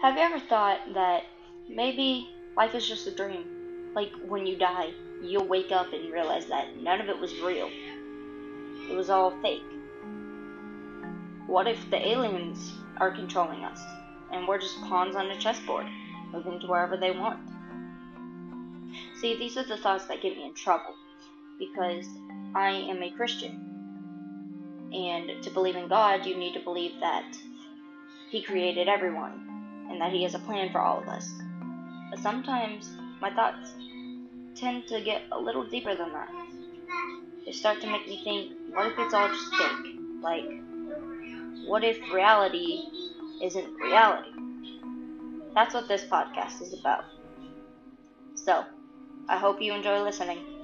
Have you ever thought that maybe life is just a dream? Like when you die, you'll wake up and realize that none of it was real. It was all fake. What if the aliens are controlling us and we're just pawns on a chessboard, moving to wherever they want? See, these are the thoughts that get me in trouble because I am a Christian. And to believe in God, you need to believe that He created everyone and that He has a plan for all of us. But sometimes my thoughts tend to get a little deeper than that. They start to make me think, what if it's all just fake? Like, what if reality isn't reality? That's what this podcast is about. So, I hope you enjoy listening.